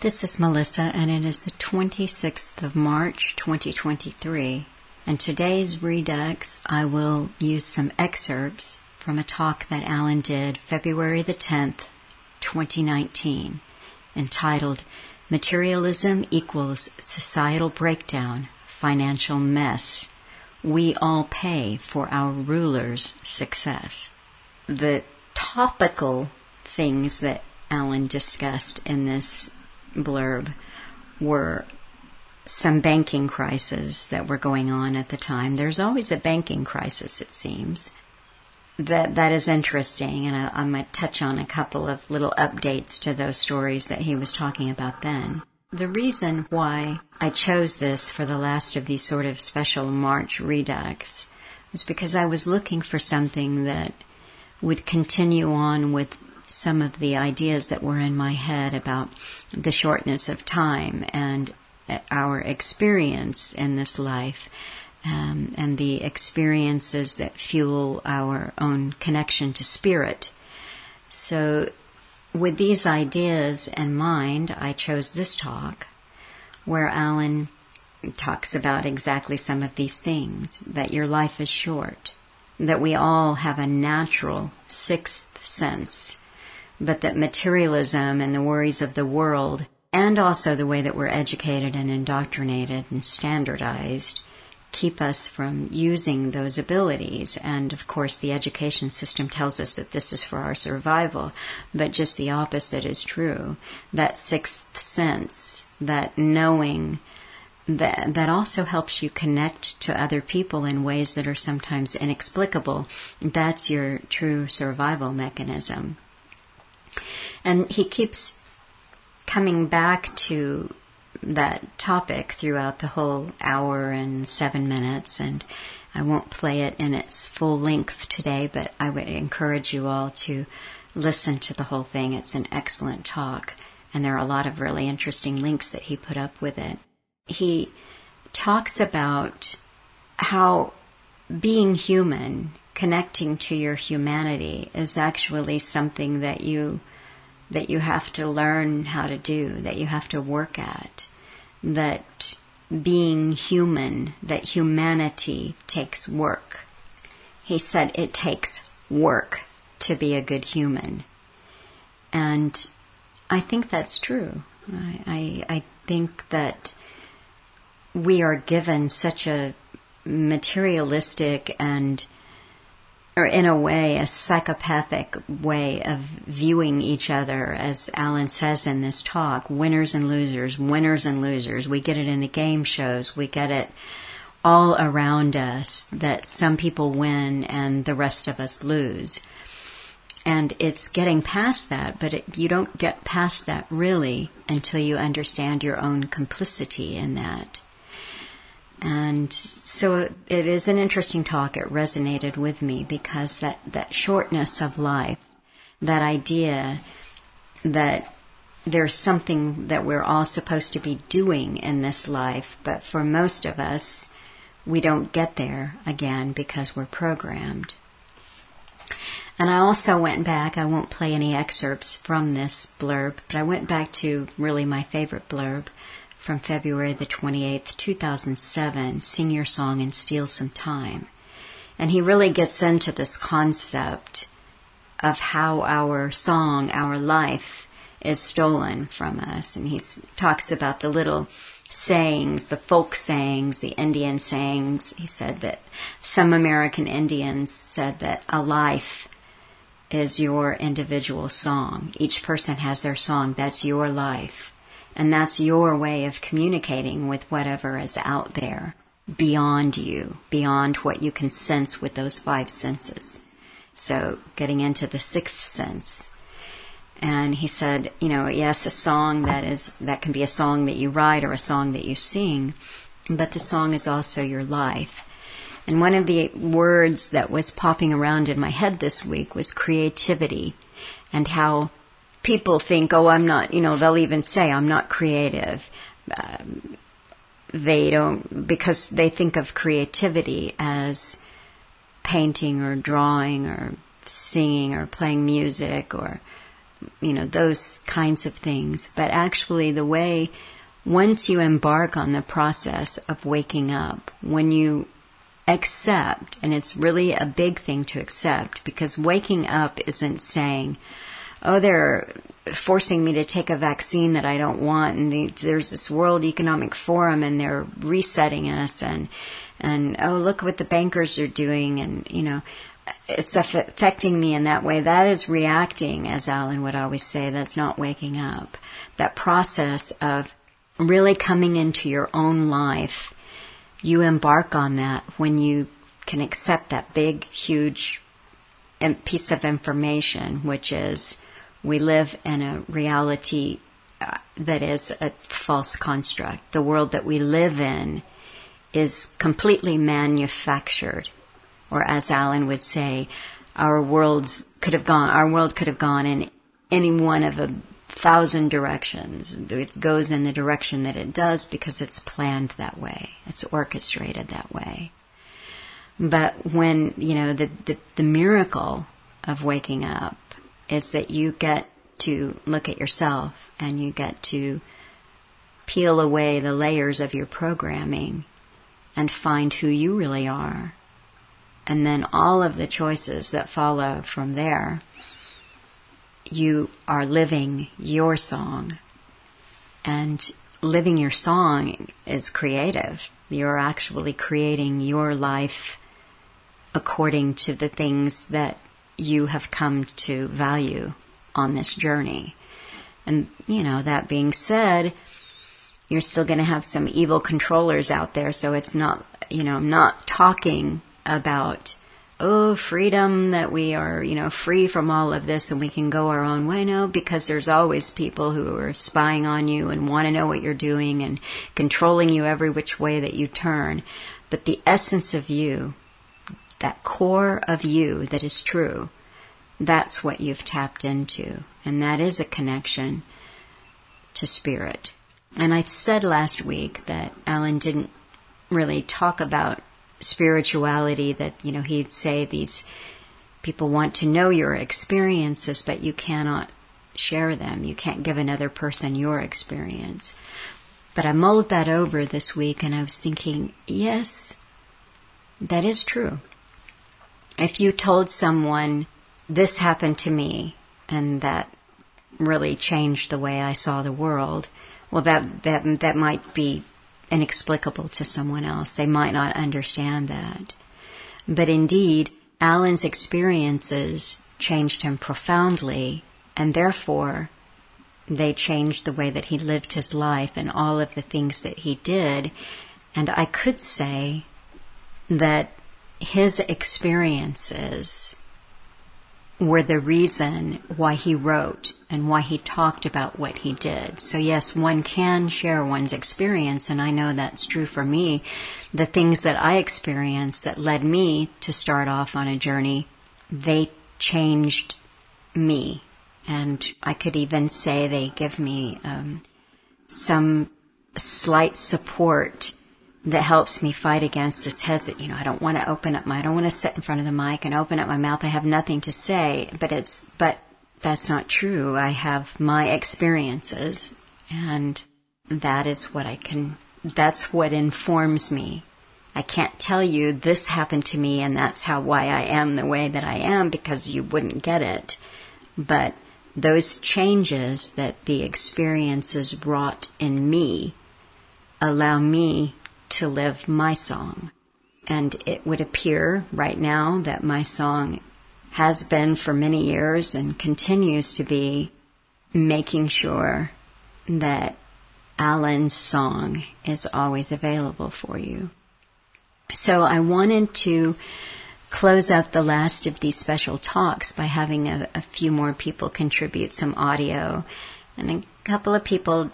This is Melissa, and it is the 26th of March 2023. And today's Redux, I will use some excerpts from a talk that Alan did February the 10th, 2019, entitled Materialism Equals Societal Breakdown, Financial Mess. We all pay for our rulers' success. The topical things that Alan discussed in this blurb were some banking crises that were going on at the time. There's always a banking crisis, it seems. That that is interesting, and I, I might touch on a couple of little updates to those stories that he was talking about then. The reason why I chose this for the last of these sort of special March redux was because I was looking for something that would continue on with some of the ideas that were in my head about the shortness of time and our experience in this life um, and the experiences that fuel our own connection to spirit. So, with these ideas in mind, I chose this talk where Alan talks about exactly some of these things that your life is short, that we all have a natural sixth sense but that materialism and the worries of the world, and also the way that we're educated and indoctrinated and standardized, keep us from using those abilities. And of course, the education system tells us that this is for our survival, but just the opposite is true. That sixth sense, that knowing, that, that also helps you connect to other people in ways that are sometimes inexplicable. That's your true survival mechanism. And he keeps coming back to that topic throughout the whole hour and seven minutes, and I won't play it in its full length today, but I would encourage you all to listen to the whole thing. It's an excellent talk, and there are a lot of really interesting links that he put up with it. He talks about how being human, connecting to your humanity, is actually something that you that you have to learn how to do, that you have to work at, that being human, that humanity takes work. He said it takes work to be a good human. And I think that's true. I, I, I think that we are given such a materialistic and or in a way, a psychopathic way of viewing each other, as Alan says in this talk, winners and losers, winners and losers. We get it in the game shows. We get it all around us that some people win and the rest of us lose. And it's getting past that, but it, you don't get past that really until you understand your own complicity in that. And so it is an interesting talk. It resonated with me because that, that shortness of life, that idea that there's something that we're all supposed to be doing in this life, but for most of us, we don't get there again because we're programmed. And I also went back, I won't play any excerpts from this blurb, but I went back to really my favorite blurb from February the 28th, 2007, Sing Your Song and Steal Some Time. And he really gets into this concept of how our song, our life, is stolen from us. And he talks about the little sayings, the folk sayings, the Indian sayings. He said that some American Indians said that a life is your individual song. Each person has their song. That's your life. And that's your way of communicating with whatever is out there beyond you, beyond what you can sense with those five senses. So getting into the sixth sense. And he said, you know, yes, a song that is, that can be a song that you write or a song that you sing, but the song is also your life. And one of the words that was popping around in my head this week was creativity and how people think, oh, I'm not, you know, they'll even say, I'm not creative. Um, they don't, because they think of creativity as painting or drawing or singing or playing music or you know, those kinds of things. But actually, the way, once you embark on the process of waking up, when you accept, and it's really a big thing to accept because waking up isn't saying, oh, they're forcing me to take a vaccine that I don't want, and the, there's this World Economic Forum, and they're resetting us, and and oh, look what the bankers are doing, and you know, it's affecting me in that way. That is reacting, as Alan would always say. That's not waking up. That process of really coming into your own life, you embark on that when you can accept that big, huge piece of information, which is we live in a reality uh, that is a false construct. The world that we live in is completely manufactured. Or as Alan would say, our worlds could have gone, our world could have gone in any one of a thousand directions. It goes in the direction that it does because it's planned that way. It's orchestrated that way. But when, you know, the, the, the miracle of waking up is that you get to look at yourself and you get to peel away the layers of your programming and find who you really are. And then all of the choices that follow from there, you are living your song. And living your song is creative. You're actually creating your life according to the things that you have come to value on this journey. And, you know, that being said, you're still going to have some evil controllers out there, so it's not, you know, I'm not talking about, oh, freedom that we are, you know, free from all of this and we can go our own way. No, because there's always people who are spying on you and want to know what you're doing and controlling you every which way that you turn. But the essence of you that core of you that is true, that's what you've tapped into. And that is a connection to spirit. And I said last week that Alan didn't really talk about spirituality, that, you know, he'd say these people want to know your experiences, but you cannot share them. You can't give another person your experience. But I mulled that over this week and I was thinking, yes, that is true if you told someone, this happened to me, and that really changed the way I saw the world, well, that, that, that might be inexplicable to someone else. They might not understand that. But indeed, Alan's experiences changed him profoundly, and therefore, they changed the way that he lived his life and all of the things that he did. And I could say that his experiences were the reason why he wrote and why he talked about what he did. So yes, one can share one's experience and I know that's true for me. The things that I experienced that led me to start off on a journey, they changed me. And I could even say they give me um, some slight support that helps me fight against this hesitant. You know, I don't want to open up my, I don't want to sit in front of the mic and open up my mouth. I have nothing to say, but it's, but that's not true. I have my experiences and that is what I can, that's what informs me. I can't tell you this happened to me and that's how, why I am the way that I am because you wouldn't get it. But those changes that the experiences brought in me allow me to live my song. And it would appear right now that my song has been for many years and continues to be making sure that Alan's song is always available for you. So I wanted to close out the last of these special talks by having a, a few more people contribute some audio. And a couple of people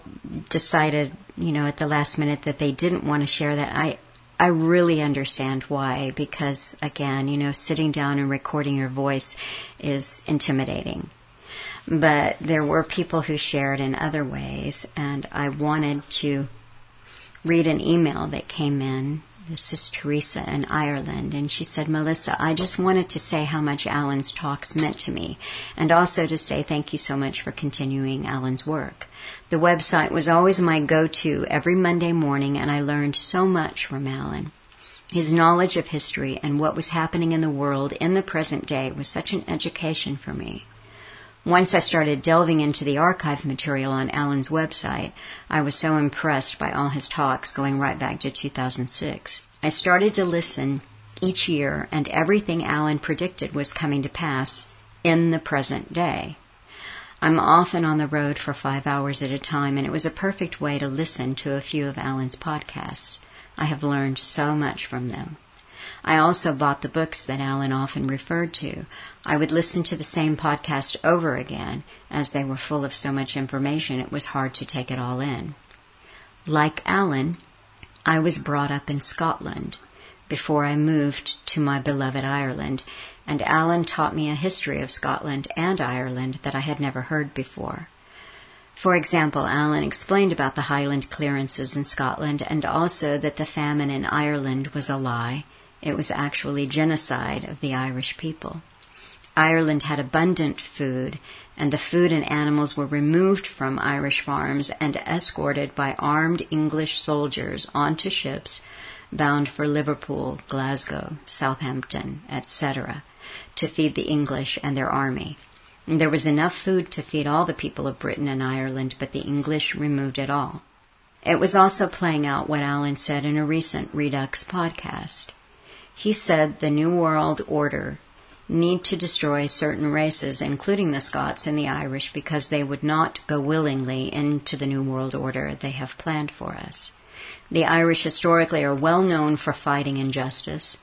decided you know, at the last minute that they didn't want to share that. I, I really understand why, because again, you know, sitting down and recording your voice is intimidating. But there were people who shared in other ways, and I wanted to read an email that came in This is Teresa in Ireland, and she said, Melissa, I just wanted to say how much Alan's talks meant to me, and also to say thank you so much for continuing Alan's work. The website was always my go-to every Monday morning, and I learned so much from Alan. His knowledge of history and what was happening in the world in the present day was such an education for me. Once I started delving into the archive material on Alan's website, I was so impressed by all his talks going right back to 2006. I started to listen each year and everything Alan predicted was coming to pass in the present day. I'm often on the road for five hours at a time and it was a perfect way to listen to a few of Alan's podcasts. I have learned so much from them. I also bought the books that Alan often referred to. I would listen to the same podcast over again, as they were full of so much information it was hard to take it all in. Like Alan, I was brought up in Scotland before I moved to my beloved Ireland, and Alan taught me a history of Scotland and Ireland that I had never heard before. For example, Alan explained about the Highland clearances in Scotland and also that the famine in Ireland was a lie, it was actually genocide of the Irish people. Ireland had abundant food, and the food and animals were removed from Irish farms and escorted by armed English soldiers onto ships bound for Liverpool, Glasgow, Southampton, etc., to feed the English and their army. There was enough food to feed all the people of Britain and Ireland, but the English removed it all. It was also playing out what Alan said in a recent Redux podcast. He said the New World Order need to destroy certain races, including the Scots and the Irish, because they would not go willingly into the New World Order they have planned for us. The Irish historically are well known for fighting injustice.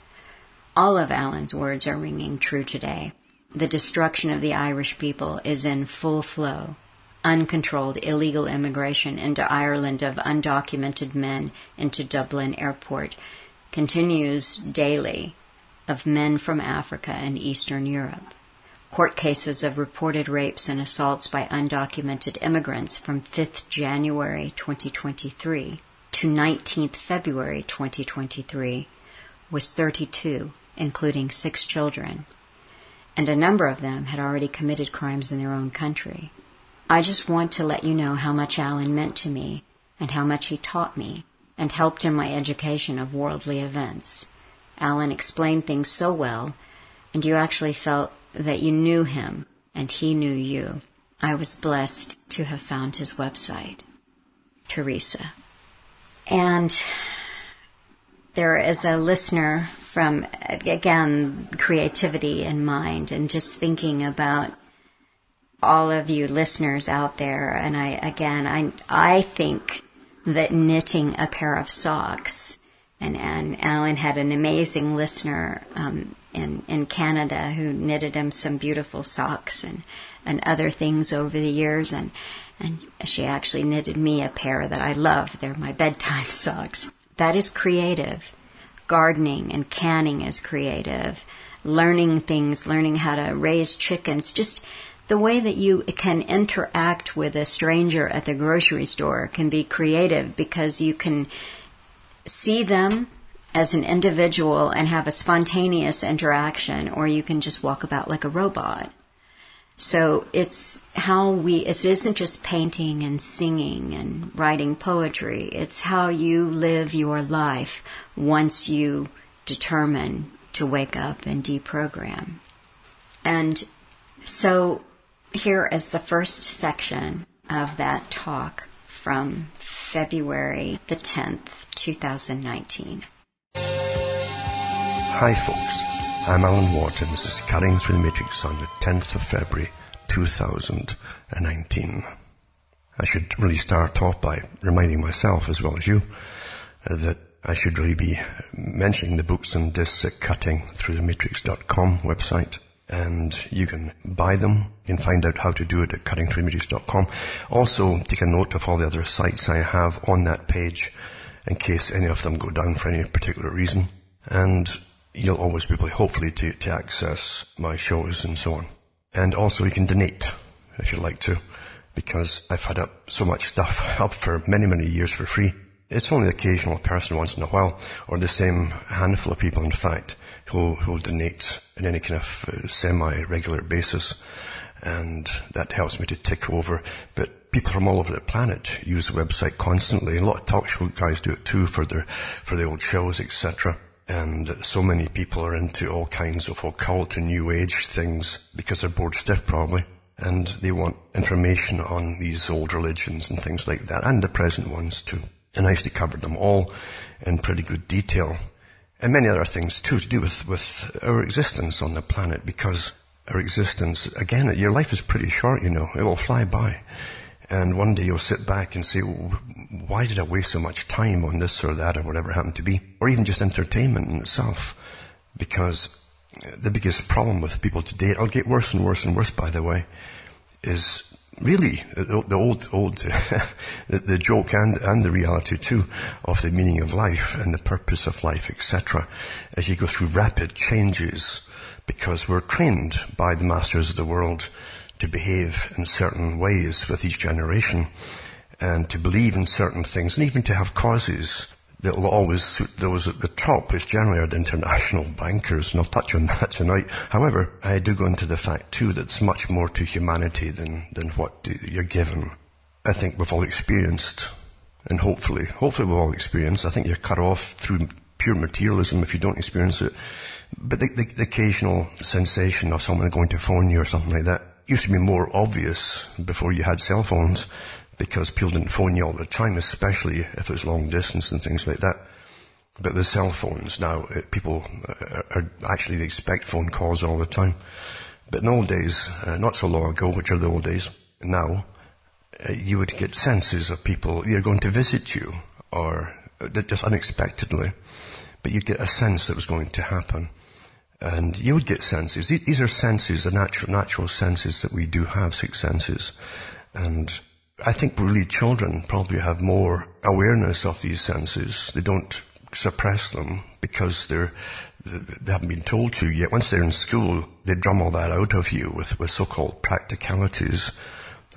All of Alan's words are ringing true today. The destruction of the Irish people is in full flow. Uncontrolled illegal immigration into Ireland of undocumented men into Dublin airport continues daily of men from Africa and Eastern Europe. Court cases of reported rapes and assaults by undocumented immigrants from 5th January 2023 to 19th February 2023 was 32, including six children, and a number of them had already committed crimes in their own country. I just want to let you know how much Alan meant to me and how much he taught me and helped in my education of worldly events. Alan explained things so well, and you actually felt that you knew him and he knew you. I was blessed to have found his website. Teresa. And there is a listener from, again, creativity in mind and just thinking about all of you listeners out there. And I, again, I, I think that knitting a pair of socks. And, and Alan had an amazing listener um, in in Canada who knitted him some beautiful socks and and other things over the years. And and she actually knitted me a pair that I love. They're my bedtime socks. That is creative. Gardening and canning is creative. Learning things, learning how to raise chickens, just the way that you can interact with a stranger at the grocery store can be creative because you can see them as an individual and have a spontaneous interaction, or you can just walk about like a robot. So it's how we, it isn't just painting and singing and writing poetry. It's how you live your life once you determine to wake up and deprogram. And so here is the first section of that talk from February the 10th, 2019. Hi, folks. I'm Alan Watt, and this is Cutting Through the Matrix on the 10th of February 2019. I should really start off by reminding myself, as well as you, uh, that I should really be mentioning the books on this uh, cuttingthroughthematrix.com website and you can buy them. You can find out how to do it at cuttingthroughmatrix.com. Also, take a note of all the other sites I have on that page in case any of them go down for any particular reason. And you'll always be able, hopefully, to, to access my shows and so on. And also you can donate if you'd like to, because I've had up so much stuff up for many, many years for free. It's only the occasional person once in a while, or the same handful of people, in fact, who who donate in any kind of uh, semi-regular basis, and that helps me to tick over. But people from all over the planet use the website constantly. A lot of talk show guys do it too for their for the old shows, etc. And so many people are into all kinds of occult and new age things because they're bored stiff probably. And they want information on these old religions and things like that, and the present ones too. And I used to cover them all in pretty good detail. And many other things too to do with, with our existence on the planet because our existence, again, your life is pretty short, you know. It will fly by. And one day you'll sit back and say, why did I waste so much time on this or that or whatever happened to be? Or even just entertainment in itself. Because the biggest problem with people today, it'll get worse and worse and worse by the way, is really the, old, old, the, joke and, and the reality too of the meaning of life and the purpose of life, etc. As you go through rapid changes because we're trained by the masters of the world to behave in certain ways with each generation and to believe in certain things and even to have causes that will always suit those at the top, which generally are the international bankers, and I'll touch on that tonight. However, I do go into the fact too that it's much more to humanity than, than what you're given. I think we've all experienced, and hopefully, hopefully we've all experienced, I think you're cut off through pure materialism if you don't experience it. But the, the, the occasional sensation of someone going to phone you or something like that used to be more obvious before you had cell phones because people didn't phone you all the time, especially if it was long distance and things like that. But the cell phones now, it, people are, are, actually expect phone calls all the time. But in old days, uh, not so long ago, which are the old days, now, uh, you would get senses of people either going to visit you or uh, just unexpectedly, but you'd get a sense that was going to happen. And you would get senses. These are senses, the natural, natural senses that we do have, six senses. And I think really children probably have more awareness of these senses. They don't suppress them because they're, they haven't been told to yet. Once they're in school, they drum all that out of you with, with so-called practicalities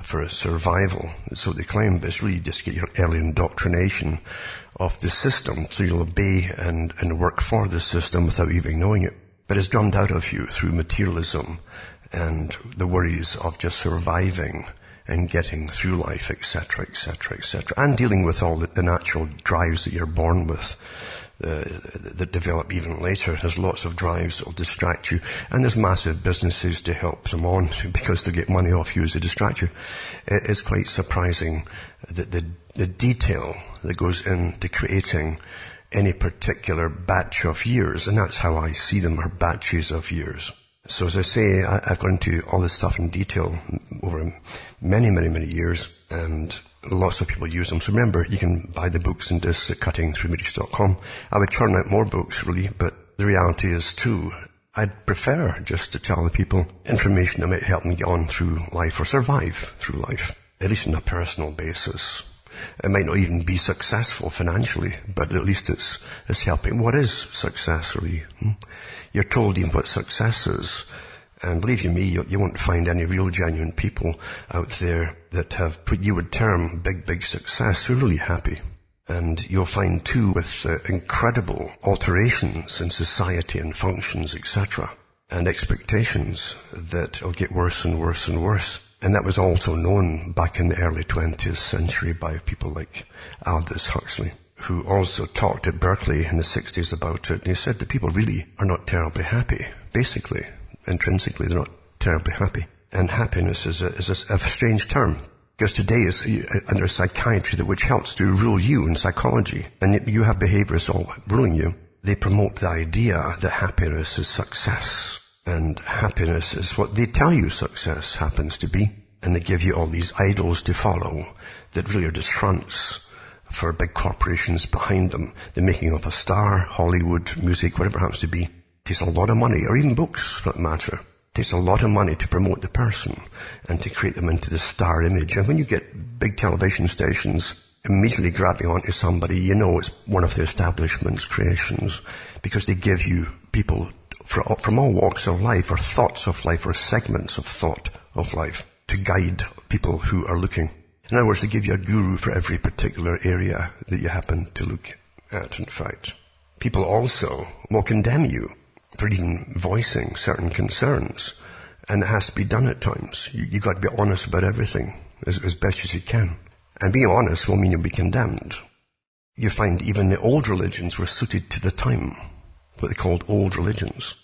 for survival. So they claim, but it's really just get your early indoctrination of the system so you'll obey and, and work for the system without even knowing it. But it's drummed out of you through materialism and the worries of just surviving and getting through life, etc., etc., etc., and dealing with all the, the, natural drives that you're born with. Uh, that develop even later. There's lots of drives that will distract you, and there's massive businesses to help them on because they get money off you as a distract you. It is quite surprising that the, the detail that goes into creating any particular batch of years, and that's how I see them, are batches of years. So as I say, I, have gone into all this stuff in detail over many, many, many years, and lots of people use them. So remember, you can buy the books and discs at cuttingthroughmatrix.com. I would churn out more books, really, but the reality is too, I'd prefer just to tell the people information that might help them get on through life or survive through life, at least on a personal basis. It might not even be successful financially, but at least it's, it's helping. What is success really? Hmm? You're told even what success is. And believe you me, you, you, won't find any real genuine people out there that have put you would term big, big success who are really happy. And you'll find too with uh, incredible alterations in society and functions, etc. and expectations that will get worse and worse and worse. And that was also known back in the early 20th century by people like Aldous Huxley who also talked at Berkeley in the 60s about it, and he said that people really are not terribly happy. Basically, intrinsically, they're not terribly happy. And happiness is a, is a, a strange term. Because today is under psychiatry which helps to rule you in psychology, and you have behaviors all ruling you. They promote the idea that happiness is success, and happiness is what they tell you success happens to be, and they give you all these idols to follow that really are just fronts for big corporations behind them. The making of a star, Hollywood, music, whatever it happens to be, takes a lot of money, or even books for that matter. Takes a lot of money to promote the person and to create them into the star image. And when you get big television stations immediately grabbing onto somebody, you know it's one of the establishment's creations because they give you people from all walks of life or thoughts of life or segments of thought of life to guide people who are looking In other words, they give you a guru for every particular area that you happen to look at, in fact. People also will condemn you for even voicing certain concerns. And it has to be done at times. You, have got to be honest about everything as, as best as you can. And being honest will mean you'll be condemned. You find even the old religions were suited to the time, what they called old religions.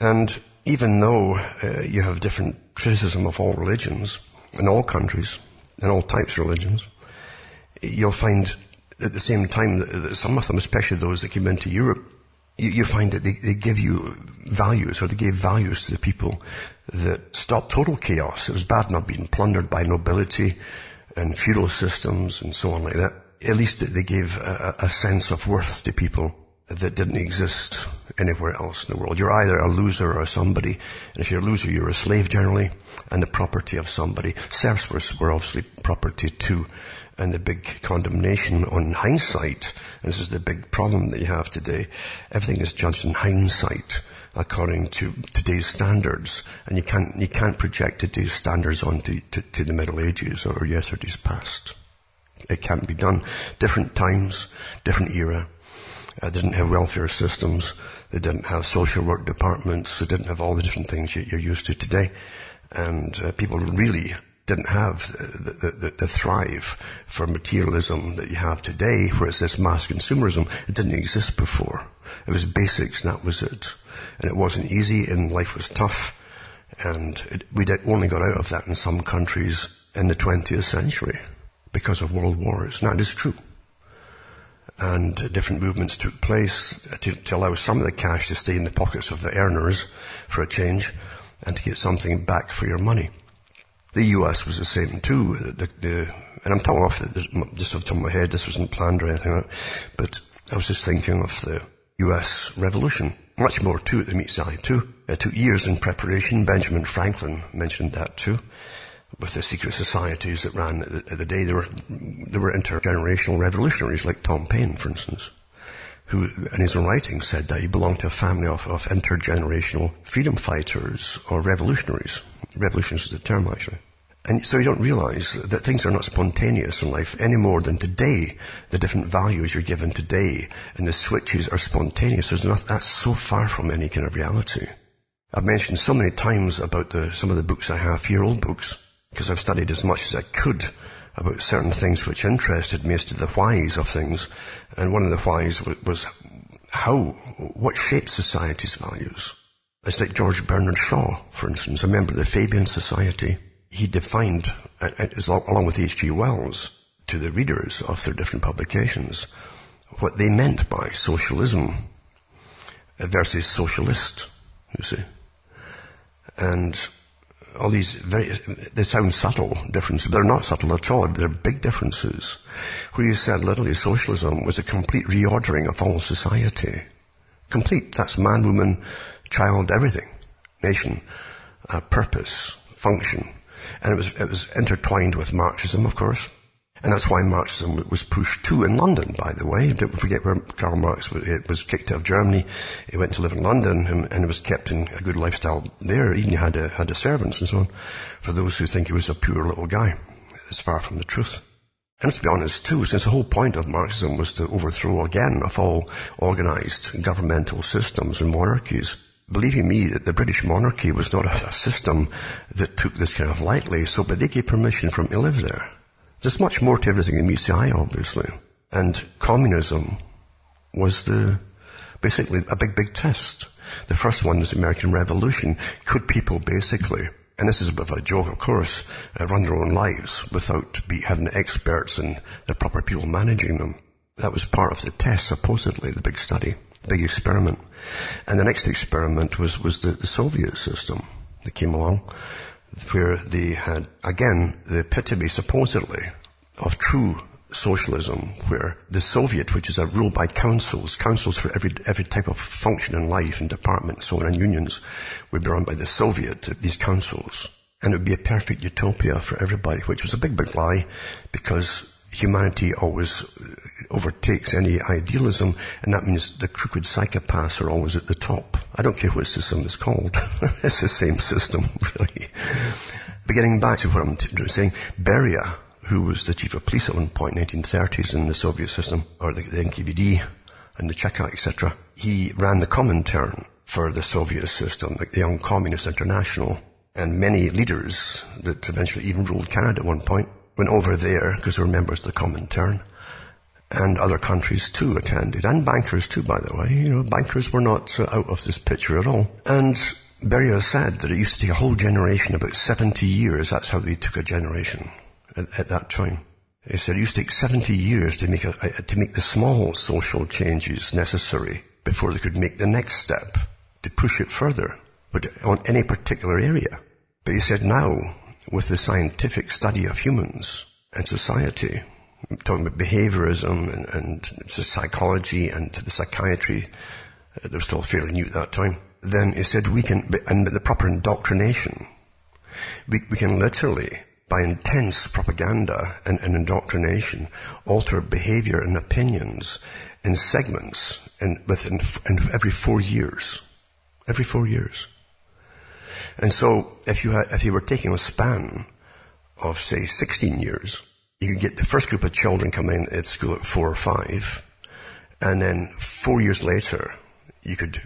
And even though uh, you have different criticism of all religions in all countries and all types of religions, you'll find at the same time that, that some of them, especially those that came into Europe, you, you find that they, they give you values or they gave values to the people that stopped total chaos. It was bad not being plundered by nobility and feudal systems and so on like that. At least they gave a, a sense of worth to people that didn't exist anywhere else in the world. You're either a loser or somebody, and if you're a loser, you're a slave generally, and the property of somebody. Serfs were, were obviously property too, and the big condemnation on hindsight, and this is the big problem that you have today, everything is judged in hindsight according to today's standards, and you can't, you can't project today's standards onto to, to the Middle Ages or yesterday's past. It can't be done. Different times, different era. Uh, didn't have welfare systems. They didn't have social work departments. They didn't have all the different things you, are used to today. And uh, people really didn't have the, the, the, thrive for materialism that you have today, where it's this mass consumerism. It didn't exist before. It was basics, and that was it. And it wasn't easy, and life was tough. And it, we only got out of that in some countries in the 20th century because of world wars. Now, it is true and different movements took place to, to, allow some of the cash to stay in the pockets of the earners for a change and to get something back for your money. The US was the same too. The, the, and I'm talking off the, just off the top of my head, this wasn't planned or anything like that, but I was just thinking of the US Revolution. Much more too at the the eye too. It took years in preparation. Benjamin Franklin mentioned that too with the secret societies that ran at the day. There were, there were intergenerational revolutionaries like Tom Paine, for instance, who in his own writing said that he belonged to a family of, of intergenerational freedom fighters or revolutionaries. Revolutions is the term actually. And so you don't realize that things are not spontaneous in life any more than today. The different values you're given today and the switches are spontaneous. There's not, that's so far from any kind of reality. I've mentioned so many times about the, some of the books I have here, old books, because I've studied as much as I could about certain things which interested me as to the whys of things. And one of the whys was how, what shapes society's values. It's like George Bernard Shaw, for instance, a member of the Fabian Society. He defined, along with H.G. Wells, to the readers of their different publications, what they meant by socialism versus socialist, you see. And all these very, they sound subtle differences, but they're not subtle at all. They're big differences. Where you said literally socialism was a complete reordering of all society. Complete. That's man, woman, child, everything. Nation, uh, purpose, function. And it was, it was intertwined with Marxism, of course. And that's why Marxism was pushed too in London, by the way. Don't forget where Karl Marx was kicked out of Germany. He went to live in London and, was kept in a good lifestyle there. Even had a, had a servants and so on. For those who think he was a pure little guy. It's far from the truth. And let's be honest too, since the whole point of Marxism was to overthrow again of all organized governmental systems and monarchies, believing me that the British monarchy was not a, a system that took this kind of lightly, so but they gave permission for him to live there. There's much more to everything than meets obviously. And communism was the, basically a big, big test. The first one was the American Revolution. Could people basically, and this is a bit of a joke, of course, uh, run their own lives without be, having experts and the proper people managing them? That was part of the test, supposedly, the big study, the big experiment. And the next experiment was, was the, the Soviet system that came along where they had, uh, again, the epitome supposedly of true socialism, where the Soviet, which is uh, a rule by councils, councils for every, every type of function in life and department so on, and unions, would be run by the Soviet, these councils. And it would be a perfect utopia for everybody, which was a big, big lie, because humanity always uh, overtakes any idealism, and that means the crooked psychopaths are always at the top. I don't care what system it's called. it's the same system, really. But getting back to what I'm saying, Beria, who was the chief of police at one point, in the 1930s in the Soviet system, or the, the NKVD and the Cheka, etc. He ran the Comintern for the Soviet system, the Young Communist International, and many leaders that eventually even ruled Canada at one point went over there because they were members of the Comintern. And other countries too attended, and bankers too, by the way. You know, bankers were not uh, out of this picture at all. And Beria said that it used to take a whole generation, about 70 years. That's how they took a generation at, at that time. He said it used to take 70 years to make, a, to make the small social changes necessary before they could make the next step to push it further, but on any particular area. But he said now, with the scientific study of humans and society, talking about behaviorism and, and psychology and the psychiatry, uh, they were still fairly new at that time, then he said we can, and the proper indoctrination, we, we can literally, by intense propaganda and, and indoctrination, alter behavior and opinions in segments in, within in every four years. Every four years. And so, if you had, if you were taking a span of, say, 16 years, you could get the first group of children coming in at school at four or five, and then four years later, you could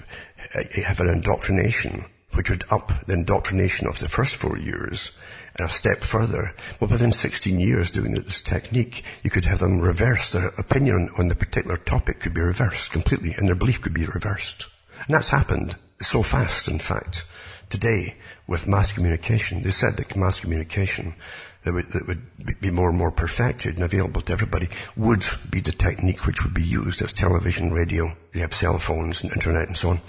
have an indoctrination which would up the indoctrination of the first four years and a step further. But within 16 years doing this technique, you could have them reverse. Their opinion on the particular topic could be reversed completely and their belief could be reversed. And that's happened so fast, in fact, today with mass communication. They said that mass communication that would, that would be more and more perfected and available to everybody would be the technique which would be used as television, radio. You have cell phones and internet and so on.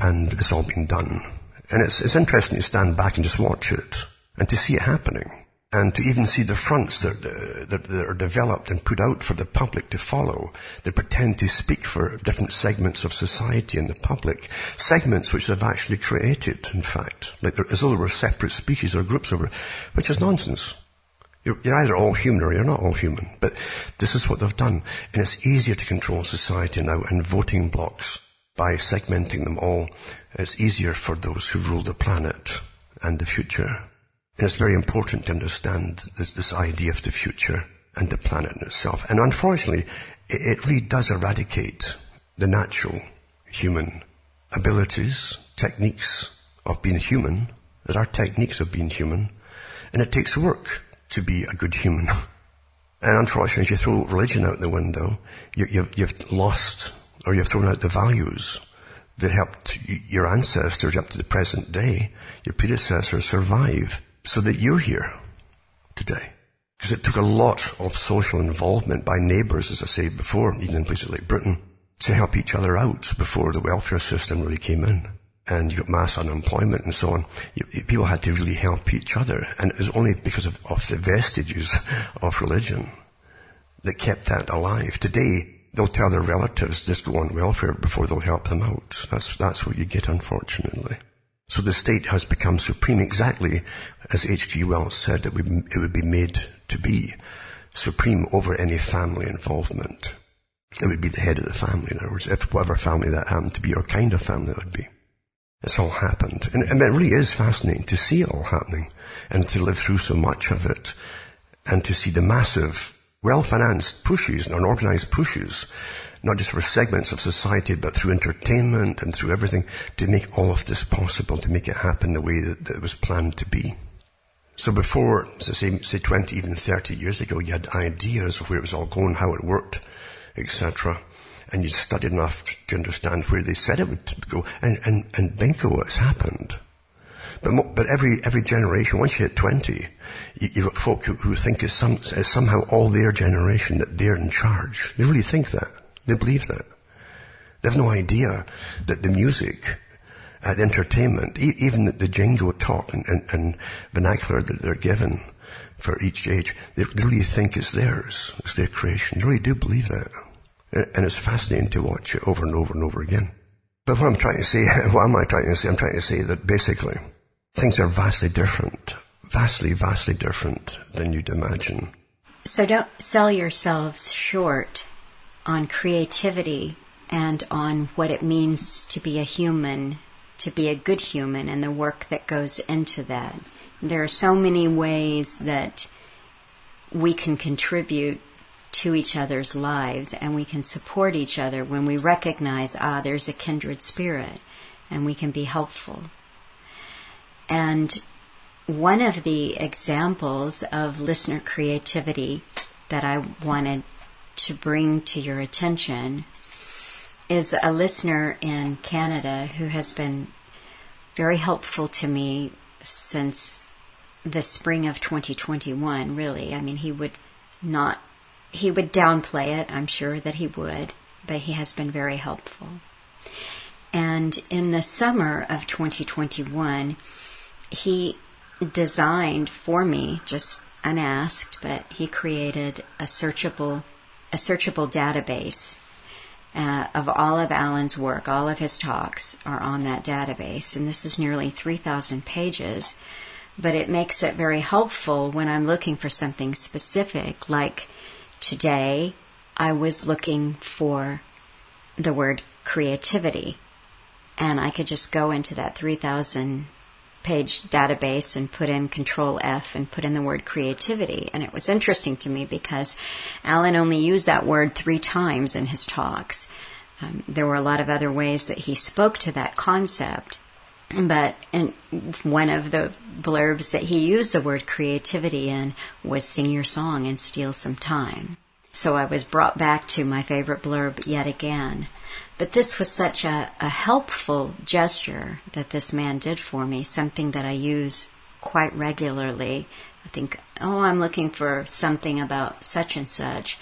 And it's all been done. And it's, it's interesting to stand back and just watch it and to see it happening and to even see the fronts that, uh, that, that, are developed and put out for the public to follow that pretend to speak for different segments of society and the public, segments which they've actually created, in fact, like as though they were separate species or groups over, which is nonsense. You're, you're either all human or you're not all human, but this is what they've done, and it's easier to control society now and voting blocks by segmenting them all. It's easier for those who rule the planet and the future. And it's very important to understand this, this idea of the future and the planet in itself. And unfortunately, it, it really does eradicate the natural human abilities, techniques of being human. There are techniques of being human. And it takes work to be a good human. And unfortunately, as you throw religion out the window, you, you've, you've lost or you've thrown out the values that helped your ancestors up to the present day, your predecessors survive so that you're here today. Because it took a lot of social involvement by neighbours, as I said before, even in places like Britain, to help each other out before the welfare system really came in. And you got mass unemployment and so on. You, people had to really help each other. And it was only because of, of the vestiges of religion that kept that alive. Today, they'll tell their relatives just go on welfare before they'll help them out. That's, that's what you get, unfortunately. So the state has become supreme exactly as H.G. Wells said that it would be made to be supreme over any family involvement. It would be the head of the family, in other words, if whatever family that happened to be or kind of family it would be. It's all happened. And, and it really is fascinating to see it all happening and to live through so much of it and to see the massive, well-financed pushes and unorganized pushes not just for segments of society, but through entertainment and through everything to make all of this possible, to make it happen the way that, that it was planned to be. So before, say, say 20, even 30 years ago, you had ideas of where it was all going, how it worked, etc. And you studied enough to understand where they said it would go. And, and, and bingo, it's happened. But, but every, every generation, once you hit 20, you, you've got folk who, who think it's, some, it's somehow all their generation that they're in charge. They really think that. They believe that. They have no idea that the music, uh, the entertainment, e- even the, jingo talk and, and, and, vernacular that they're given for each age, they, they really think it's theirs. It's their creation. They really do believe that. And, and it's fascinating to watch it over and over and over again. But what I'm trying to say, what am I trying to say? I'm trying to say that basically things are vastly different, vastly, vastly different than you'd imagine. So don't sell yourselves short on creativity and on what it means to be a human, to be a good human, and the work that goes into that. There are so many ways that we can contribute to each other's lives and we can support each other when we recognize, ah, there's a kindred spirit and we can be helpful. And one of the examples of listener creativity that I wanted to bring to your attention is a listener in Canada who has been very helpful to me since the spring of 2021, really. I mean, he would not, he would downplay it, I'm sure that he would, but he has been very helpful. And in the summer of 2021, he designed for me, just unasked, but he created a searchable, a searchable database uh, of all of Alan's work. All of his talks are on that database, and this is nearly 3,000 pages. But it makes it very helpful when I'm looking for something specific, like today I was looking for the word creativity, and I could just go into that 3,000 page database and put in control F and put in the word creativity. And it was interesting to me because Alan only used that word three times in his talks. Um, there were a lot of other ways that he spoke to that concept. But one of the blurbs that he used the word creativity in was sing your song and steal some time. So I was brought back to my favorite blurb yet again. But this was such a, a helpful gesture that this man did for me, something that I use quite regularly. I think, oh, I'm looking for something about such and such.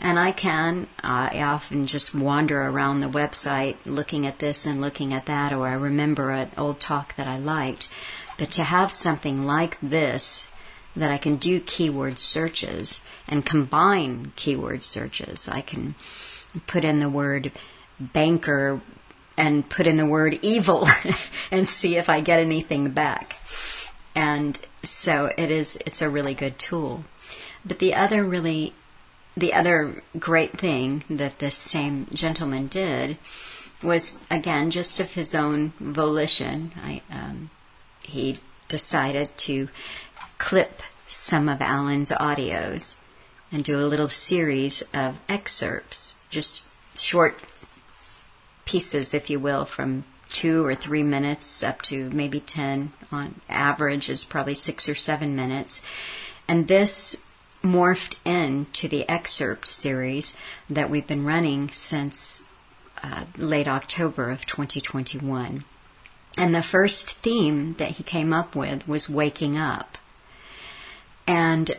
And I can, I often just wander around the website looking at this and looking at that, or I remember an old talk that I liked. But to have something like this that I can do keyword searches and combine keyword searches, I can put in the word banker and put in the word evil and see if I get anything back. And so it is, it's a really good tool. But the other really, the other great thing that this same gentleman did was, again, just of his own volition. I, um, he decided to clip some of Alan's audios and do a little series of excerpts, just short pieces, if you will, from two or three minutes up to maybe 10 on average is probably six or seven minutes. And this morphed into the excerpt series that we've been running since uh, late October of 2021. And the first theme that he came up with was waking up. And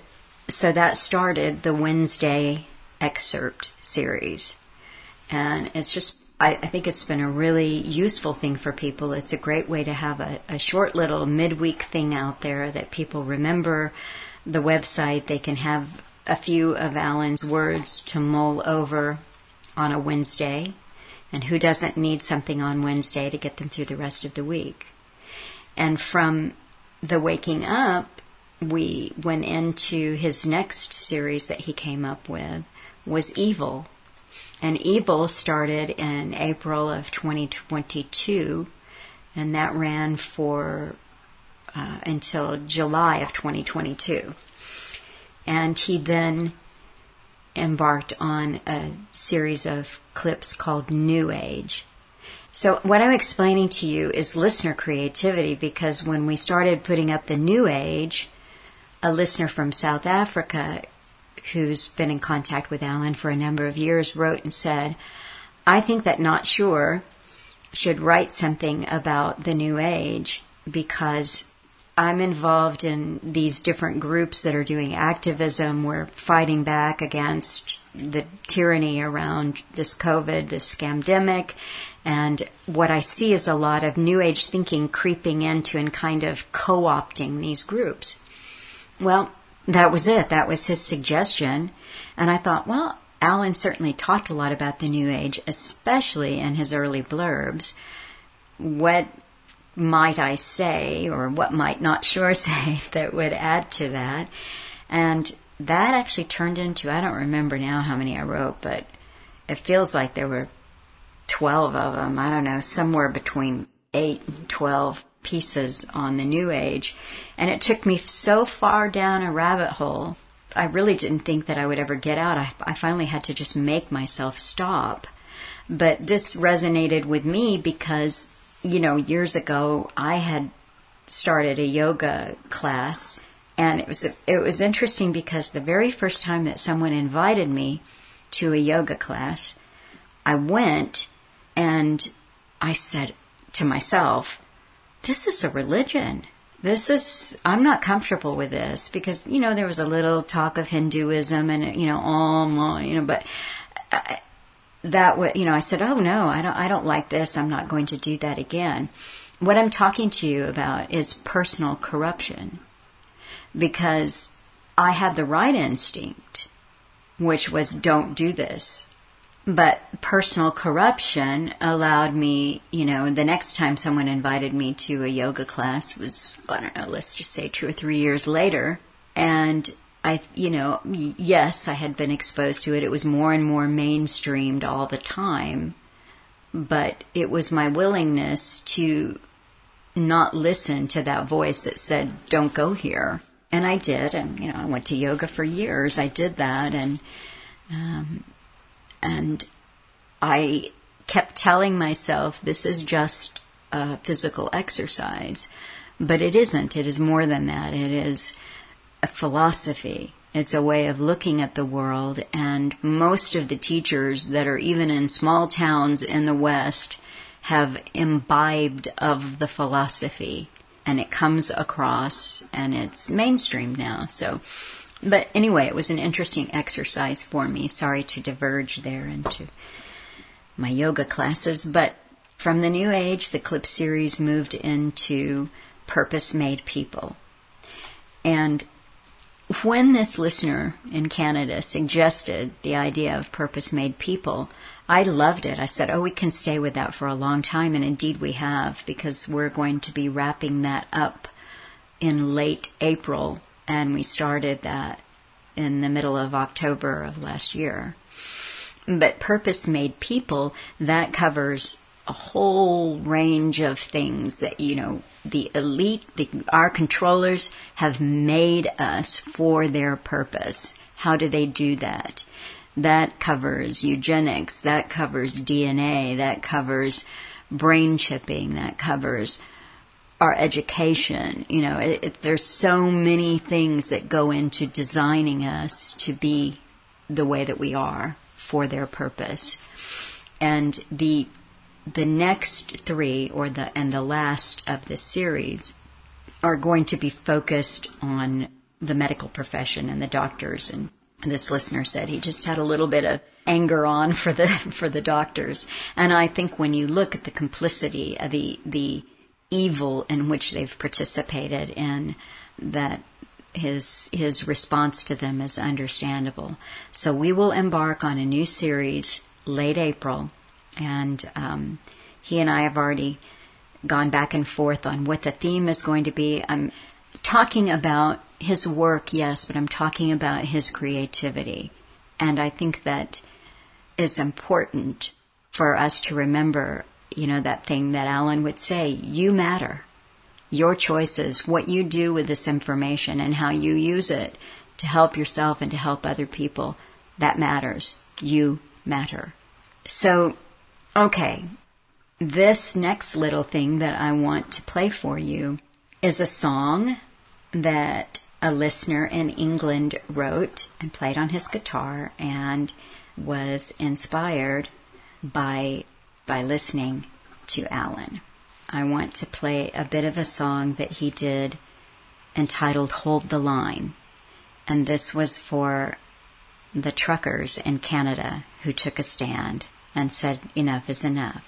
so that started the Wednesday excerpt series. And it's just I, I, think it's been a really useful thing for people. It's a great way to have a, a short little midweek thing out there that people remember the website. They can have a few of Alan's words to mull over on a Wednesday. And who doesn't need something on Wednesday to get them through the rest of the week? And from the waking up, we went into his next series that he came up with was evil and Evil started in April of 2022, and that ran for uh, until July of 2022. And he then embarked on a series of clips called New Age. So what I'm explaining to you is listener creativity because when we started putting up the New Age, a listener from South Africa who's been in contact with Alan for a number of years, wrote and said, I think that Not Sure should write something about the New Age because I'm involved in these different groups that are doing activism. We're fighting back against the tyranny around this COVID, this scamdemic. And what I see is a lot of New Age thinking creeping into and kind of co opting these groups. Well, that was it. That was his suggestion. And I thought, well, Alan certainly talked a lot about the New Age, especially in his early blurbs. What might I say, or what might not sure say, that would add to that? And that actually turned into, I don't remember now how many I wrote, but it feels like there were 12 of them. I don't know, somewhere between 8 and 12 pieces on the New Age. And it took me so far down a rabbit hole I really didn't think that I would ever get out. I, I finally had to just make myself stop. But this resonated with me because, you know, years ago I had started a yoga class and it was it was interesting because the very first time that someone invited me to a yoga class, I went and I said to myself, this is a religion. This is i'm not comfortable with this because you know there was a little talk of hinduism and you know all you know but I, that was you know i said oh no i don't i don't like this. I'm not going to do that again. What i'm talking to you about is personal corruption because i had the right instinct which was don't do this but personal corruption allowed me, you know, the next time someone invited me to a yoga class was, I don't know, let's just say two or three years later. And I, you know, yes, I had been exposed to it. It was more and more mainstreamed all the time. But it was my willingness to not listen to that voice that said, don't go here. And I did. And, you know, I went to yoga for years. I did that. And, um, and I kept telling myself this is just a physical exercise. But it isn't. It is more than that. It is a philosophy. It's a way of looking at the world. And most of the teachers that are even in small towns in the West have imbibed of the philosophy. And it comes across and it's mainstream now. So but anyway, it was an interesting exercise for me. Sorry to diverge there into my yoga classes, but from the New Age, the Clip series moved into Purpose Made People. And when this listener in Canada suggested the idea of Purpose Made People, I loved it. I said, oh, we can stay with that for a long time. And indeed we have, because we're going to be wrapping that up in late April and we started that in the middle of October of last year. But Purpose Made People, that covers a whole range of things that, you know, the elite, the, our controllers have made us for their purpose. How do they do that? That covers eugenics, that covers DNA, that covers brain chipping, that covers our education. You know, it, it, there's so many things that go into designing us to be the way that we are for their purpose. And the the next three, or the and the last of this series, are going to be focused on the medical profession and the doctors. And this listener said he just had a little bit of anger on for the for the doctors. And I think when you look at the complicity, of the the evil in which they've participated in that his his response to them is understandable. So we will embark on a new series late April, and um, he and I have already gone back and forth on what the theme is going to be. I'm talking about his work, yes, but I'm talking about his creativity, and I think that is important for us to remember you know, that thing that Alan would say, you matter. Your choices, what you do with this information and how you use it to help yourself and to help other people, that matters. You matter. So, okay, this next little thing that I want to play for you is a song that a listener in England wrote and played on his guitar and was inspired by by listening to Alan. I want to play a bit of a song that he did entitled Hold the Line. And this was for the truckers in Canada who took a stand and said enough is enough.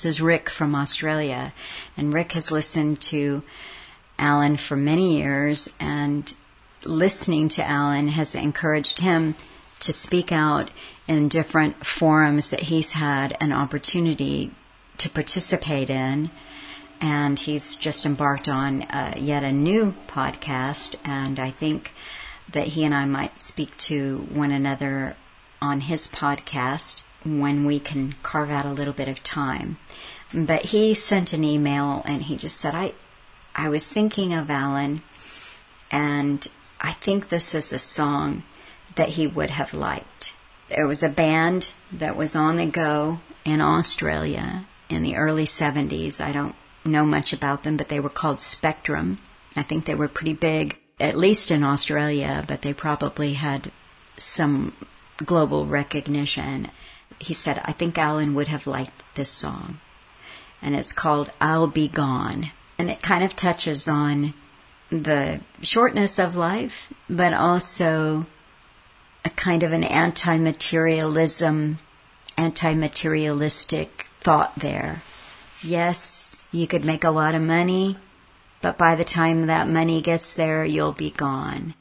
This is Rick from Australia. And Rick has listened to Alan for many years, and listening to Alan has encouraged him to speak out in different forums that he's had an opportunity to participate in. And he's just embarked on uh, yet a new podcast, and I think that he and I might speak to one another on his podcast when we can carve out a little bit of time. But he sent an email and he just said, I, I was thinking of Alan and I think this is a song that he would have liked. There was a band that was on the go in Australia in the early 70s. I don't know much about them, but they were called Spectrum. I think they were pretty big, at least in Australia, but they probably had some global recognition. He said, I think Alan would have liked this song. And it's called I'll Be Gone. And it kind of touches on the shortness of life, but also a kind of an anti materialism, anti materialistic thought there. Yes, you could make a lot of money, but by the time that money gets there, you'll be gone.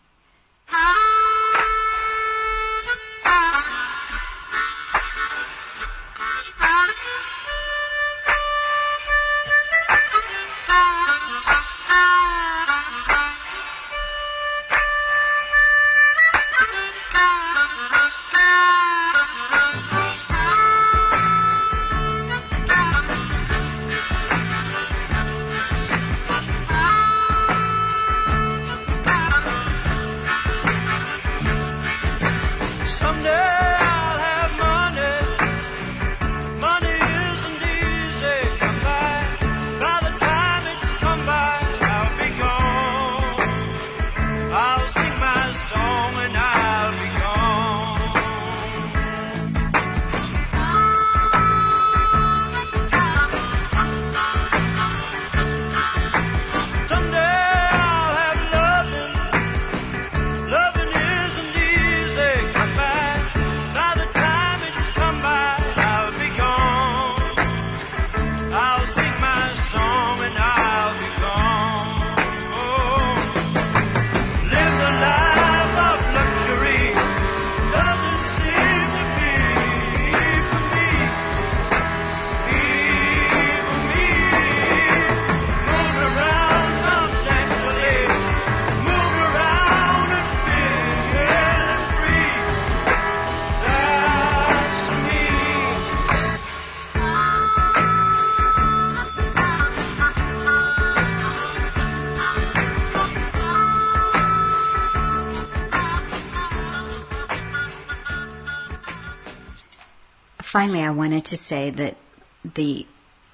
Finally, I wanted to say that the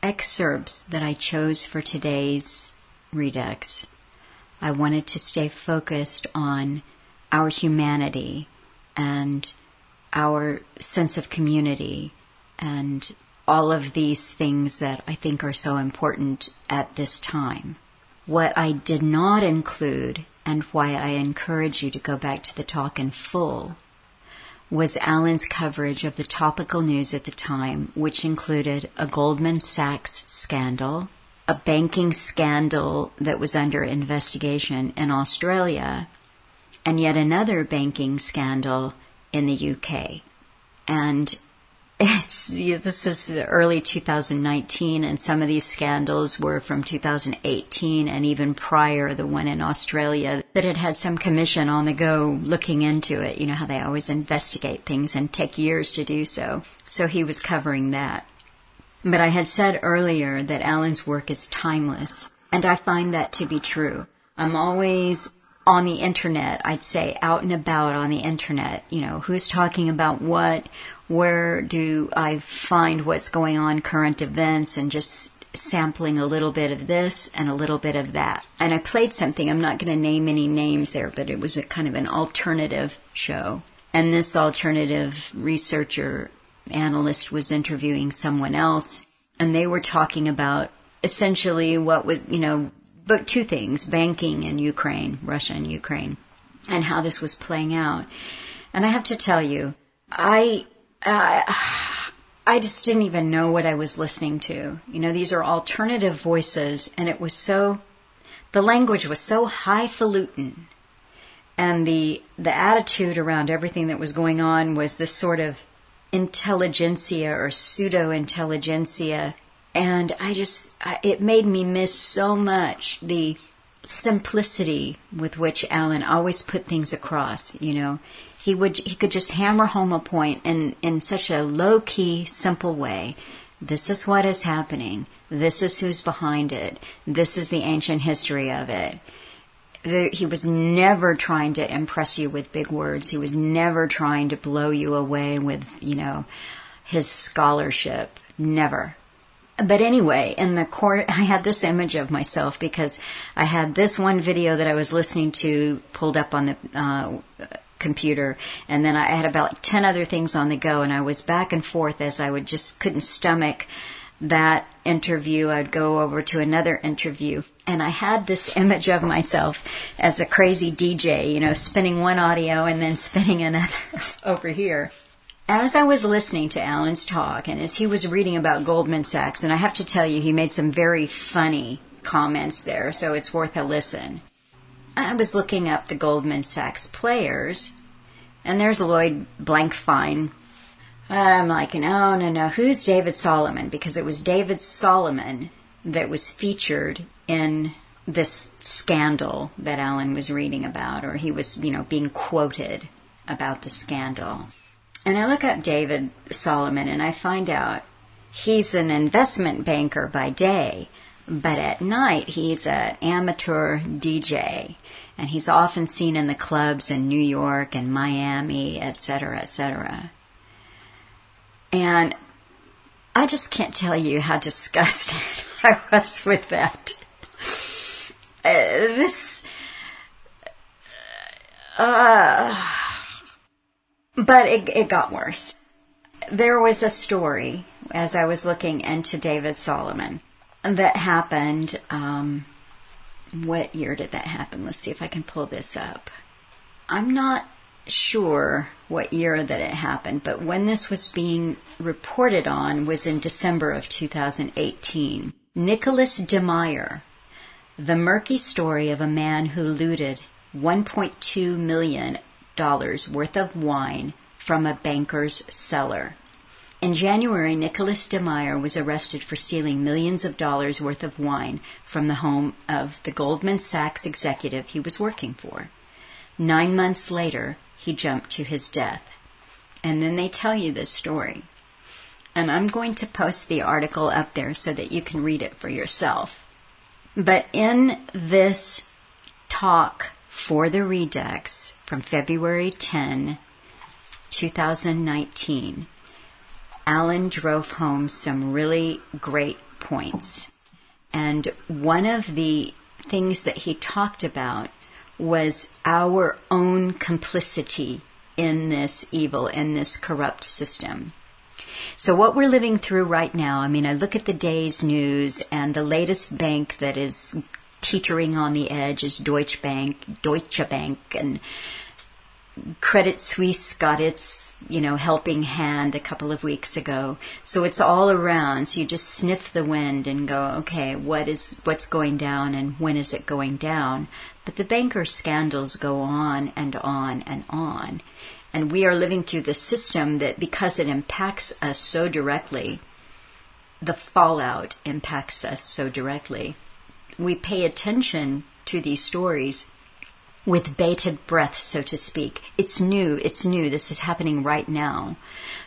excerpts that I chose for today's Redux, I wanted to stay focused on our humanity and our sense of community and all of these things that I think are so important at this time. What I did not include and why I encourage you to go back to the talk in full was Alan's coverage of the topical news at the time, which included a Goldman Sachs scandal, a banking scandal that was under investigation in Australia, and yet another banking scandal in the UK. And it's this is early 2019 and some of these scandals were from 2018 and even prior the one in Australia that had had some commission on the go looking into it you know how they always investigate things and take years to do so. So he was covering that. But I had said earlier that Alan's work is timeless and I find that to be true. I'm always on the internet, I'd say out and about on the internet, you know, who's talking about what, where do I find what's going on, current events, and just sampling a little bit of this and a little bit of that. And I played something, I'm not going to name any names there, but it was a kind of an alternative show. And this alternative researcher, analyst was interviewing someone else, and they were talking about essentially what was, you know, but two things banking in Ukraine, Russia and Ukraine, and how this was playing out. And I have to tell you, I uh, I just didn't even know what I was listening to. You know, these are alternative voices, and it was so, the language was so highfalutin, and the the attitude around everything that was going on was this sort of intelligentsia or pseudo intelligentsia, and I just, it made me miss so much the simplicity with which Alan always put things across. You know, he would he could just hammer home a point in in such a low key, simple way. This is what is happening. This is who's behind it. This is the ancient history of it. He was never trying to impress you with big words. He was never trying to blow you away with, you know, his scholarship. Never. But anyway, in the court, I had this image of myself because I had this one video that I was listening to pulled up on the uh, computer, and then I had about 10 other things on the go, and I was back and forth as I would just couldn't stomach that interview. I'd go over to another interview, and I had this image of myself as a crazy DJ, you know, spinning one audio and then spinning another over here. As I was listening to Alan's talk and as he was reading about Goldman Sachs, and I have to tell you, he made some very funny comments there, so it's worth a listen. I was looking up the Goldman Sachs players, and there's Lloyd Blankfein. And I'm like, no, no, no, who's David Solomon? Because it was David Solomon that was featured in this scandal that Alan was reading about, or he was, you know, being quoted about the scandal. And I look up David Solomon and I find out he's an investment banker by day, but at night he's an amateur DJ and he's often seen in the clubs in New York and Miami, etc., etc. And I just can't tell you how disgusted I was with that. Uh, this, uh, but it, it got worse. There was a story as I was looking into David Solomon that happened. Um, what year did that happen? Let's see if I can pull this up. I'm not sure what year that it happened, but when this was being reported on was in December of 2018. Nicholas DeMeyer, the murky story of a man who looted 1.2 million dollars worth of wine from a banker's cellar. In January, Nicholas DeMeyer was arrested for stealing millions of dollars worth of wine from the home of the Goldman Sachs executive he was working for. Nine months later, he jumped to his death. And then they tell you this story. And I'm going to post the article up there so that you can read it for yourself. But in this talk for the Redux from February 10, 2019, Alan drove home some really great points. And one of the things that he talked about was our own complicity in this evil, in this corrupt system. So what we're living through right now, I mean, I look at the day's news and the latest bank that is teetering on the edge is Deutsche Bank, Deutsche Bank, and Credit Suisse got its, you know, helping hand a couple of weeks ago. So it's all around. So you just sniff the wind and go, okay, what is, what's going down and when is it going down? But the banker scandals go on and on and on. And we are living through the system that because it impacts us so directly, the fallout impacts us so directly. We pay attention to these stories with bated breath, so to speak. It's new, it's new, this is happening right now.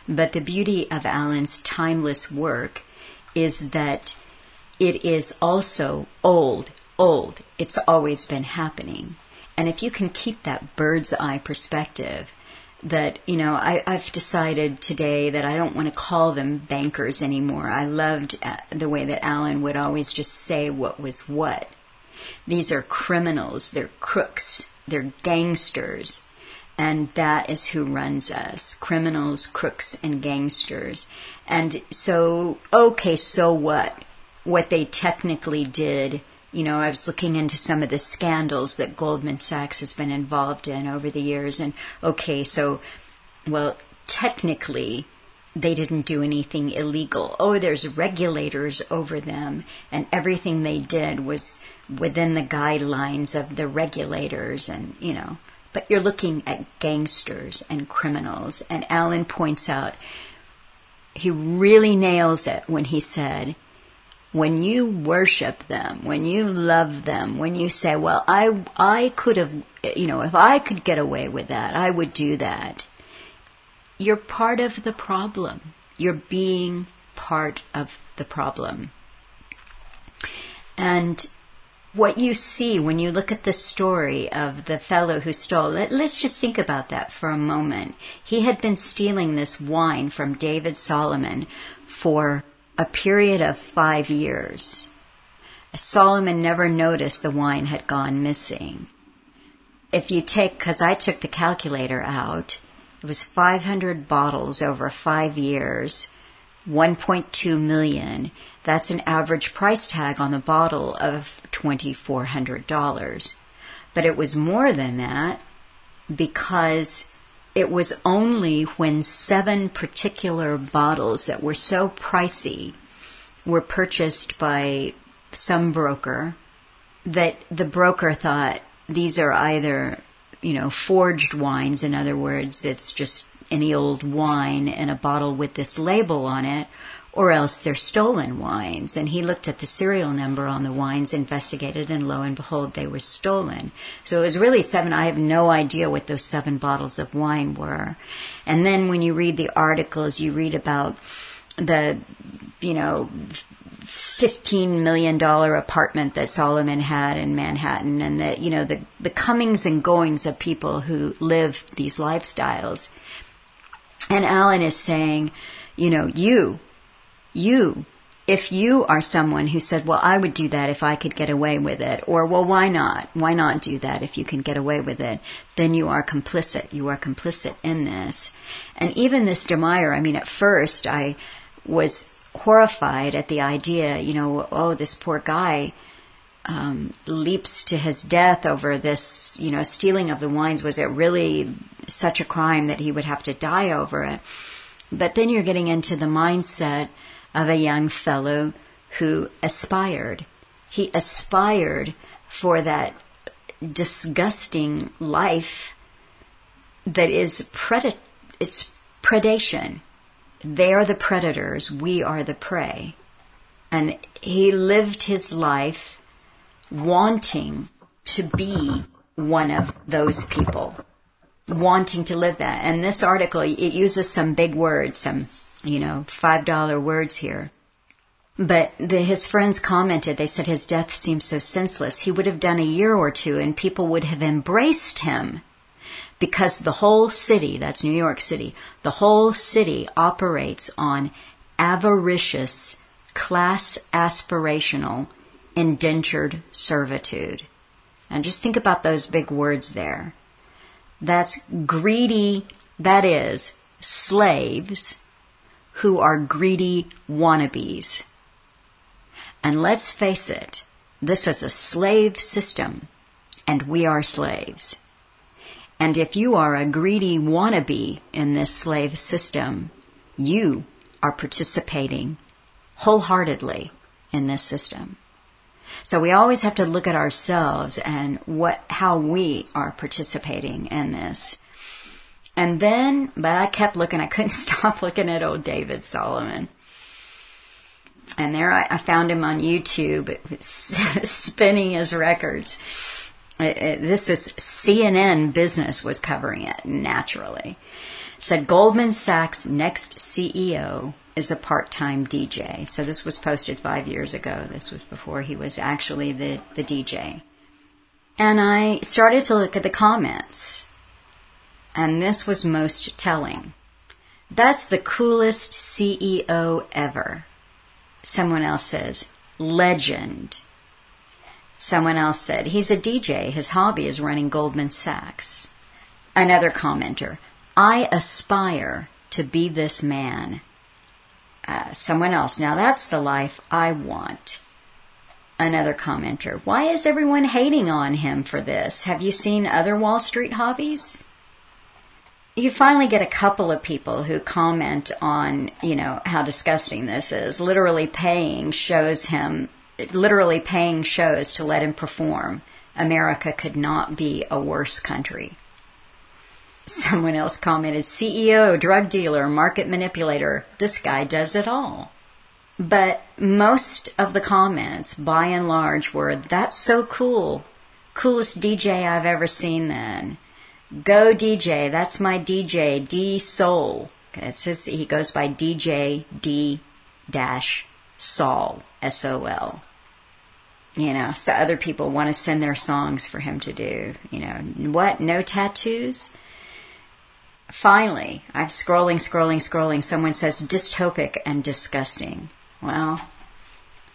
But the beauty of Alan's timeless work is that it is also old, old. It's always been happening. And if you can keep that bird's eye perspective, that, you know, I, have decided today that I don't want to call them bankers anymore. I loved uh, the way that Alan would always just say what was what. These are criminals, they're crooks, they're gangsters. And that is who runs us criminals, crooks, and gangsters. And so, okay, so what? What they technically did, you know, I was looking into some of the scandals that Goldman Sachs has been involved in over the years. And okay, so, well, technically, they didn't do anything illegal. Oh, there's regulators over them, and everything they did was within the guidelines of the regulators, and you know. But you're looking at gangsters and criminals, and Alan points out he really nails it when he said, when you worship them, when you love them, when you say, well, I, I could have, you know, if I could get away with that, I would do that. You're part of the problem. You're being part of the problem. And what you see when you look at the story of the fellow who stole it, let's just think about that for a moment. He had been stealing this wine from David Solomon for a period of five years. Solomon never noticed the wine had gone missing. If you take, because I took the calculator out, it was 500 bottles over five years, 1.2 million. That's an average price tag on the bottle of $2,400. But it was more than that because it was only when seven particular bottles that were so pricey were purchased by some broker that the broker thought these are either, you know, forged wines. In other words, it's just any old wine in a bottle with this label on it, or else they're stolen wines. And he looked at the serial number on the wines, investigated, and lo and behold, they were stolen. So it was really seven. I have no idea what those seven bottles of wine were. And then when you read the articles, you read about the, you know, fifteen million dollar apartment that Solomon had in Manhattan, and the you know the the comings and goings of people who live these lifestyles. And Alan is saying, you know, you you, if you are someone who said, well, I would do that if I could get away with it, or well, why not? Why not do that if you can get away with it? Then you are complicit. You are complicit in this. And even this DeMeyer, I mean, at first I was horrified at the idea, you know, oh, this poor guy, um, leaps to his death over this, you know, stealing of the wines. Was it really such a crime that he would have to die over it? But then you're getting into the mindset of a young fellow who aspired. He aspired for that disgusting life that is pred- it's predation. They are the predators, we are the prey. And he lived his life wanting to be one of those people, wanting to live that. And this article, it uses some big words, some you know, five dollar words here. But the, his friends commented, they said his death seems so senseless. He would have done a year or two and people would have embraced him because the whole city, that's New York City, the whole city operates on avaricious, class aspirational, indentured servitude. And just think about those big words there. That's greedy, that is, slaves who are greedy wannabes. And let's face it, this is a slave system, and we are slaves. And if you are a greedy wannabe in this slave system, you are participating wholeheartedly in this system. So we always have to look at ourselves and what, how we are participating in this. And then, but I kept looking. I couldn't stop looking at old David Solomon. And there I, I found him on YouTube spinning his records. It, it, this was CNN Business was covering it naturally. said Goldman Sachs' next CEO is a part-time DJ. So this was posted five years ago. This was before he was actually the, the DJ. And I started to look at the comments and this was most telling. That's the coolest CEO ever. Someone else says, legend. Someone else said, he's a DJ. His hobby is running Goldman Sachs. Another commenter, I aspire to be this man. Uh, someone else, now that's the life I want. Another commenter, why is everyone hating on him for this? Have you seen other Wall Street hobbies? You finally get a couple of people who comment on, you know, how disgusting this is. Literally paying shows him, literally paying shows to let him perform. America could not be a worse country. Someone else commented, CEO, drug dealer, market manipulator. This guy does it all. But most of the comments, by and large, were, that's so cool. Coolest DJ I've ever seen then. Go DJ, that's my DJ, D Soul. It's his, he goes by DJ D dash Sol, S O L. You know, so other people want to send their songs for him to do. You know, what? No tattoos? Finally, I'm scrolling, scrolling, scrolling. Someone says dystopic and disgusting. Well,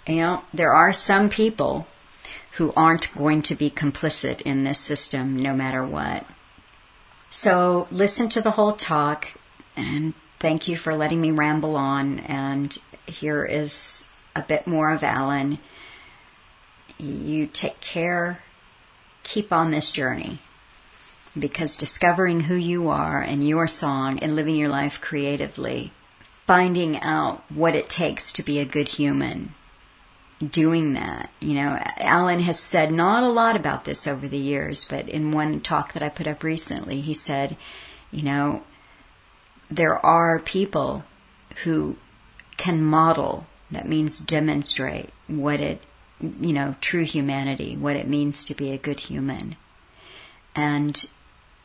you know, there are some people who aren't going to be complicit in this system no matter what. So listen to the whole talk and thank you for letting me ramble on. And here is a bit more of Alan. You take care, keep on this journey because discovering who you are and your song and living your life creatively, finding out what it takes to be a good human, doing that. You know, Alan has said not a lot about this over the years, but in one talk that I put up recently, he said, you know, there are people who can model, that means demonstrate what it, you know, true humanity, what it means to be a good human. And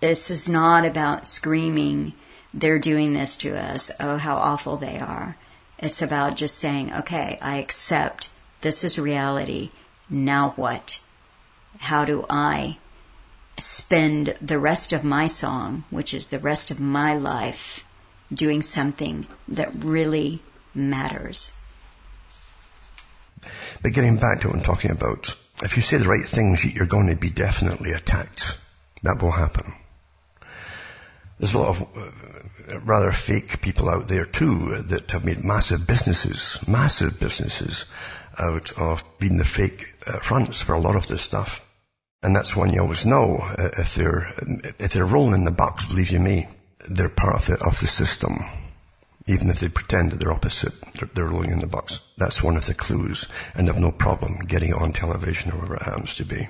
this is not about screaming, they're doing this to us, oh, how awful they are. It's about just saying, okay, I accept this is reality. Now what? How do I spend the rest of my song, which is the rest of my life, doing something that really matters? But getting back to what I'm talking about, if you say the right things, you're going to be definitely attacked. That will happen. There's a lot of uh, rather fake people out there too that have made massive businesses, massive businesses out of being the fake uh, fronts for a lot of this stuff. And that's when you always know uh, if they're if they're rolling in the bucks. Believe you me, they're part of the of the system. Even if they pretend that they're opposite, they're, they're rolling in the bucks. That's one of the clues, and they've no problem getting on television or wherever it happens to be.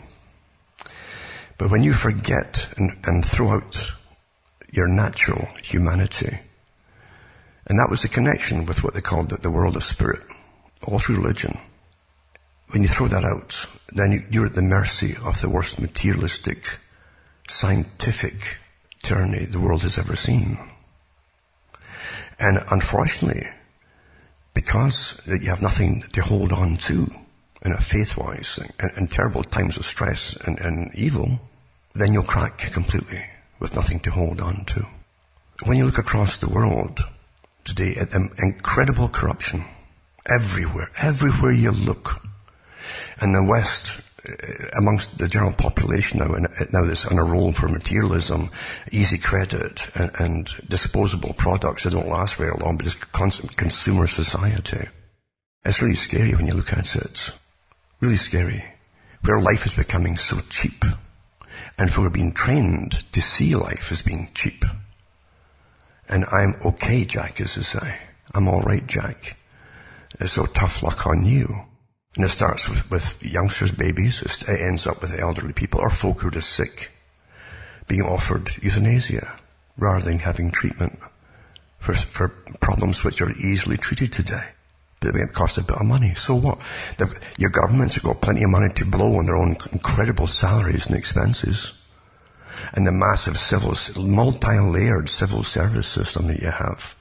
But when you forget and, and throw out your natural humanity, and that was the connection with what they called the, the world of spirit, all through religion when you throw that out, then you're at the mercy of the worst materialistic, scientific tyranny the world has ever seen. And unfortunately, because you have nothing to hold on to in a faith-wise and, and terrible times of stress and, and evil, then you'll crack completely with nothing to hold on to. When you look across the world today at the incredible corruption everywhere, everywhere you look, and the West, uh, amongst the general population now, and now that's on a roll for materialism, easy credit, and, and disposable products that don't last very long, but just constant consumer society. It's really scary when you look at it. Really scary. Where life is becoming so cheap. And for being trained to see life as being cheap. And I'm okay, Jack, as I say. I'm alright, Jack. So tough luck on you. And it starts with, with youngsters, babies. It ends up with elderly people or folk who are just sick being offered euthanasia rather than having treatment for, for problems which are easily treated today. But it costs a bit of money. So what? The, your governments have got plenty of money to blow on their own incredible salaries and expenses. And the massive civil, multi-layered civil service system that you have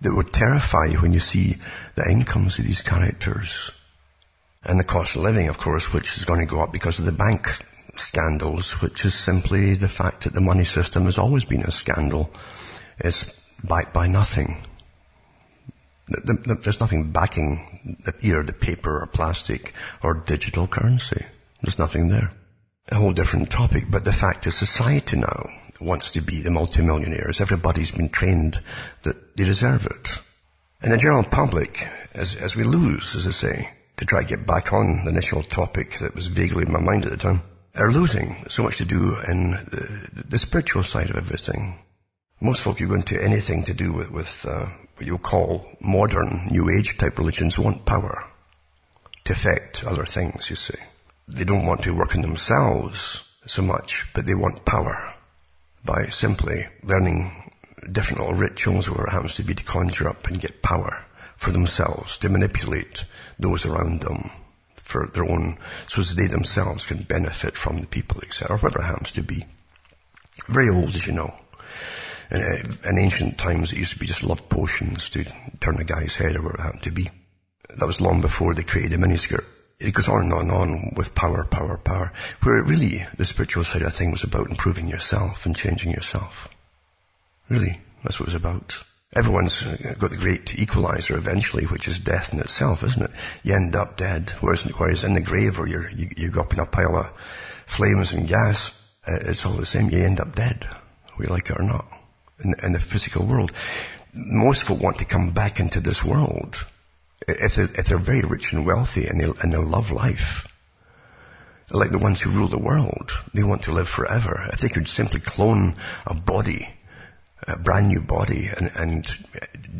that would terrify you when you see the incomes of these characters and the cost of living, of course, which is going to go up because of the bank scandals, which is simply the fact that the money system has always been a scandal. It's backed by nothing. There's nothing backing either the paper or plastic or digital currency. There's nothing there. A whole different topic, but the fact is society now wants to be the multimillionaires. Everybody's been trained that they deserve it. And the general public, as, as we lose, as I say, to try to get back on the initial topic that was vaguely in my mind at the time, are losing so much to do in the, the spiritual side of everything. Most folk who go into anything to do with, with uh, what you call modern New Age type religions want power to affect other things, you see. They don't want to work on themselves so much, but they want power by simply learning different little rituals or it happens to be to conjure up and get power for themselves, to manipulate those around them for their own, so as they themselves can benefit from the people, etc., or whatever it happens to be. Very old, as you know. In, uh, in ancient times, it used to be just love potions to turn a guy's head or whatever it happened to be. That was long before they created a miniskirt. It goes on and on and on with power, power, power, where really the spiritual side of thing was about improving yourself and changing yourself. Really, that's what it was about. Everyone's got the great equalizer eventually, which is death in itself, isn't it? You end up dead. Whereas, whereas in the grave or you you, go up in a pile of flames and gas, uh, it's all the same. You end up dead, you like it or not, in, in the physical world. Most folk want to come back into this world. If they're, if they're very rich and wealthy and they, and they love life, like the ones who rule the world, they want to live forever. If they could simply clone a body a brand new body and, and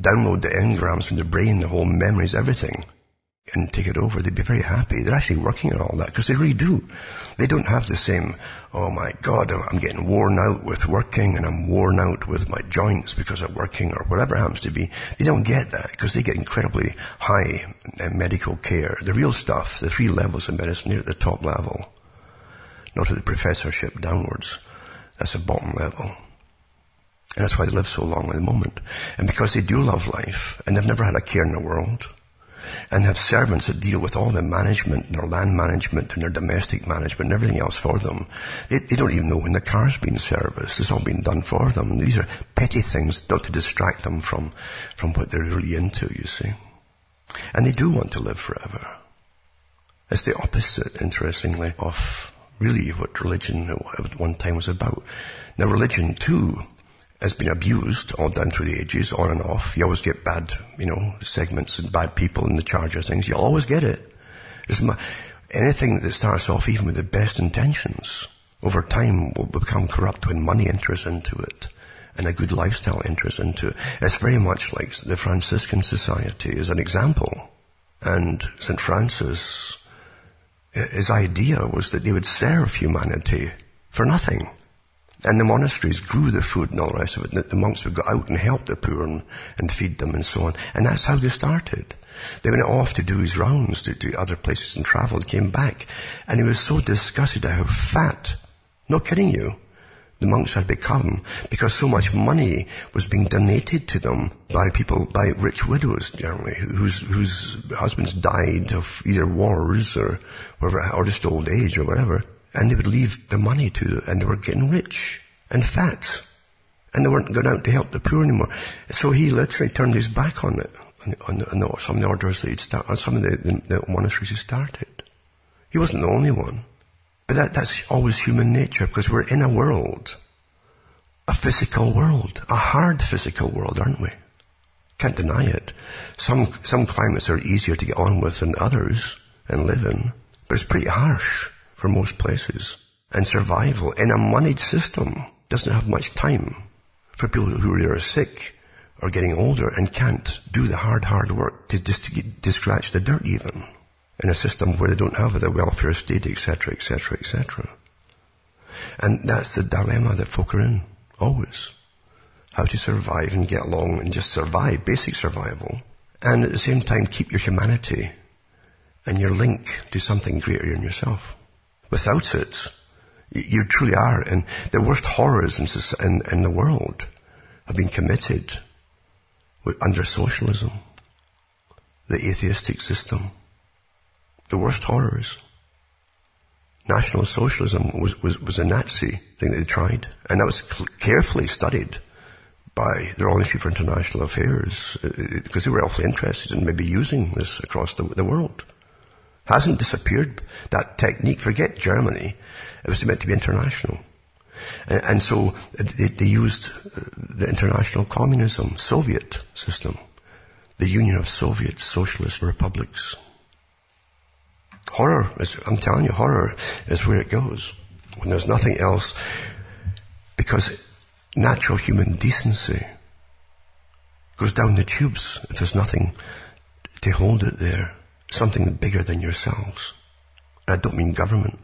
download the engrams from the brain, the whole memories, everything, and take it over, they'd be very happy. They're actually working on all that because they really do. They don't have the same, oh my God, I'm getting worn out with working and I'm worn out with my joints because of working or whatever happens to be. They don't get that because they get incredibly high uh, medical care. The real stuff, the three levels of medicine, they're at the top level. Not at the professorship downwards. That's the bottom level. And that's why they live so long at the moment. And because they do love life, and they've never had a care in the world, and have servants that deal with all the management, their land management and their domestic management and everything else for them. They, they don't even know when the car's been serviced. It's all been done for them. These are petty things not to distract them from, from what they're really into, you see. And they do want to live forever. It's the opposite, interestingly, of really what religion at one time was about. Now religion too has been abused all down through the ages, on and off. You always get bad, you know, segments and bad people in the charge of things. You'll always get it. My, anything that starts off even with the best intentions, over time will become corrupt when money enters into it and a good lifestyle enters into it. It's very much like the Franciscan Society as an example. And St. Francis, his idea was that they would serve humanity for nothing. And the monasteries grew the food and all the rest of it. The monks would go out and help the poor and, and feed them and so on. And that's how they started. They went off to do his rounds to, to other places and traveled, came back. And he was so disgusted at how fat, not kidding you, the monks had become because so much money was being donated to them by people, by rich widows generally, whose, whose husbands died of either wars or, whatever, or just old age or whatever. And they would leave the money to, and they were getting rich and fat. And they weren't going out to help the poor anymore. So he literally turned his back on it, on, on, on some of the orders that he'd started, on some of the, the, the monasteries he started. He wasn't the only one. But that, that's always human nature because we're in a world, a physical world, a hard physical world, aren't we? Can't deny it. Some, some climates are easier to get on with than others and live in, but it's pretty harsh for most places. And survival in a moneyed system doesn't have much time for people who are sick or getting older and can't do the hard, hard work to, just to, to scratch the dirt even in a system where they don't have the welfare state, etc., etc., etc. And that's the dilemma that folk are in, always. How to survive and get along and just survive, basic survival, and at the same time keep your humanity and your link to something greater than yourself. Without it, you truly are. And the worst horrors in, in, in the world have been committed under socialism, the atheistic system. The worst horrors. National Socialism was, was, was a Nazi thing they tried, and that was cl- carefully studied by the Royal Institute for International Affairs, because uh, they were awfully interested in maybe using this across the, the world. Hasn't disappeared. That technique, forget Germany, it was meant to be international. And, and so they, they, used uh, the international communism, Soviet system, the Union of Soviet Socialist Republics. Horror is, I'm telling you, horror is where it goes. When there's nothing else, because natural human decency goes down the tubes if there's nothing to hold it there. Something bigger than yourselves. And I don't mean government.